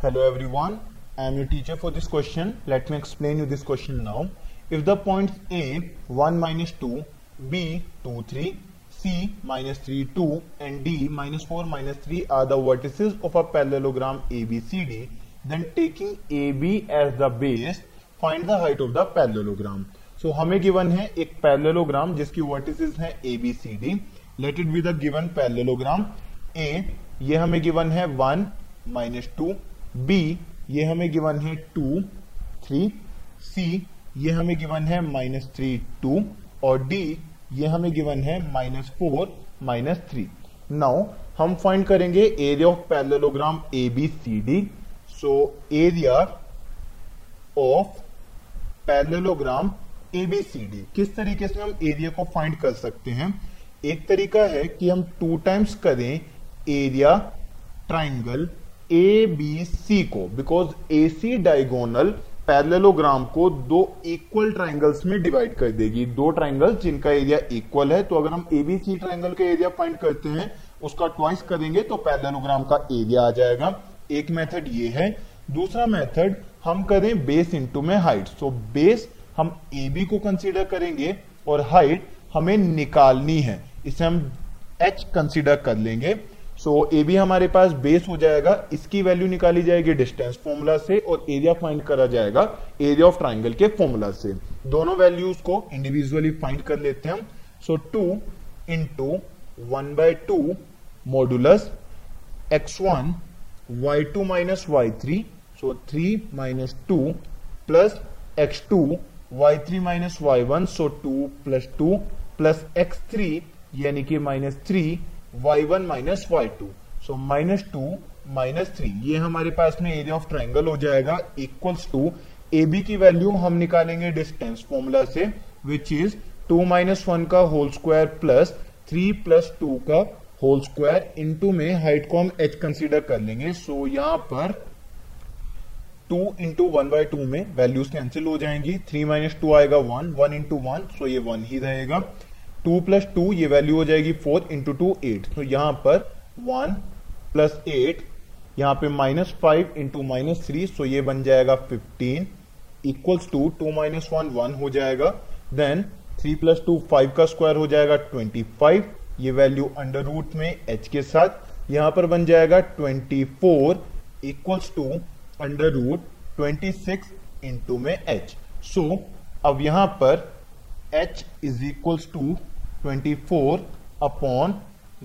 Hello everyone, I am your teacher for this question. Let me explain you this question now. If the points A 1 minus 2, B 2 3, C minus 3 2 and D minus 4 minus 3 are the vertices of a parallelogram ABCD, then taking AB as the base, find the height of the parallelogram. So हमें given है एक parallelogram जिसकी vertices हैं ABCD. Let it be the given parallelogram. A ये हमें given है 1 minus to be ये हमें गिवन है टू थ्री सी ये हमें गिवन है माइनस थ्री टू और डी ये हमें गिवन है minus four minus three now हम फाइंड करेंगे area of parallelogram A B C D so area of parallelogram A B C D किस तरीके से हम एरिया को फाइंड कर सकते हैं? एक तरीका है कि हम टू टाइम्स करें area triangle A B C को because A C diagonal parallelogram को दो इक्वल ट्राइंगल्स में डिवाइड कर देगी। दो ट्राइंगल्स जिनका एरिया इक्वल है तो अगर हम एबीसी ट्राइंगल का एरिया फाइंड करते हैं, उसका ट्वाइस करेंगे तो पैरेललोग्राम का एरिया आ जाएगा। एक मेथड ये है। दूसरा मेथड हम करें बेस इंटू में हाइट सो बेस हम ए बी को कंसीडर करेंगे और हाइट हमें निकालनी है। इसे हम एच कंसीडर कर लेंगे। सो ए बी हमारे पास बेस हो जाएगा, इसकी वैल्यू निकाली जाएगी डिस्टेंस फॉर्मूला से और एरिया फाइंड करा जाएगा एरिया ऑफ़ ट्राइंगल के फॉर्मूला से। दोनों वैल्यूज़ को इंडिविजुअली फाइंड कर लेते हैं हम। So two into one by two modulus X one Y two minus Y three so three minus two plus X two Y three minus Y one so two plus two plus X three यानी कि minus three Y one minus Y two so minus two minus three ये हमारे पास में area of triangle हो जाएगा equals to A B की value हम निकालेंगे डिस्टेंस फॉर्मूला से which is two minus one का whole square plus three plus two का होल स्क्वायर इंटू में हाइट को हम एच कंसिडर कर लेंगे. सो so, यहाँ पर two into one by two में वैल्यूज़ कैंसिल हो जाएँगी. थ्री माइनस टू आएगा one one into one so ये वन ही रहेगा. टू प्लस टू ये वैल्यू हो जाएगी फोर इंटू टू एट। तो यहाँ पर वन प्लस एट, यहाँ पे minus five into minus three so ये बन जाएगा fifteen equals to two minus one one हो जाएगा। Then three plus two five का स्क्वायर हो जाएगा ट्वेंटी फाइव, ये वैल्यू अंडर रूट में एच के साथ। यहाँ पर बन जाएगा twenty four equals to under root twenty six into में एच सो अब यहाँ पर h is equals to 24 upon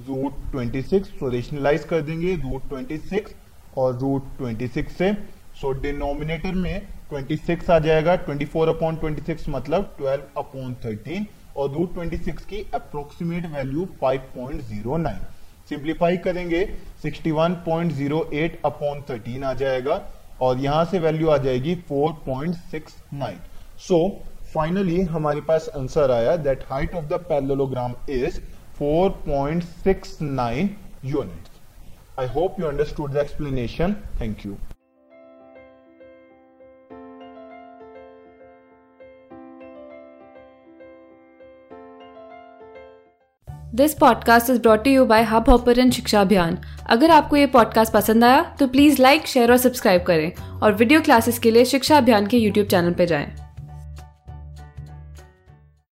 root 26 so rationalize कर देंगे रूट 26 और रूट 26 से। सो so, डिनोमिनेटर में 26 आ जाएगा। 24 अपॉन 26 मतलब 12 अपॉन 13 और रूट 26 की अप्रोक्सीमेट वैल्यू 5.09 सिंप्लीफाई करेंगे 61.08 अपॉन 13 आ जाएगा और यहाँ से वैल्यू आ जाएगी 4.69 सो फाइनली हमारे पास आंसर आया that height of the parallelogram is 4.69 units I hope you understood the explanation thank you this podcast is brought you by Hub Hopper Shiksha Abhiyan अगर आपको ये पॉडकास्ट पसंद आया तो प्लीज़ लाइक शेयर और सब्सक्राइब करें और वीडियो क्लासेस के लिए शिक्षा अभियान के यूट्यूब चैनल पर जाएँ।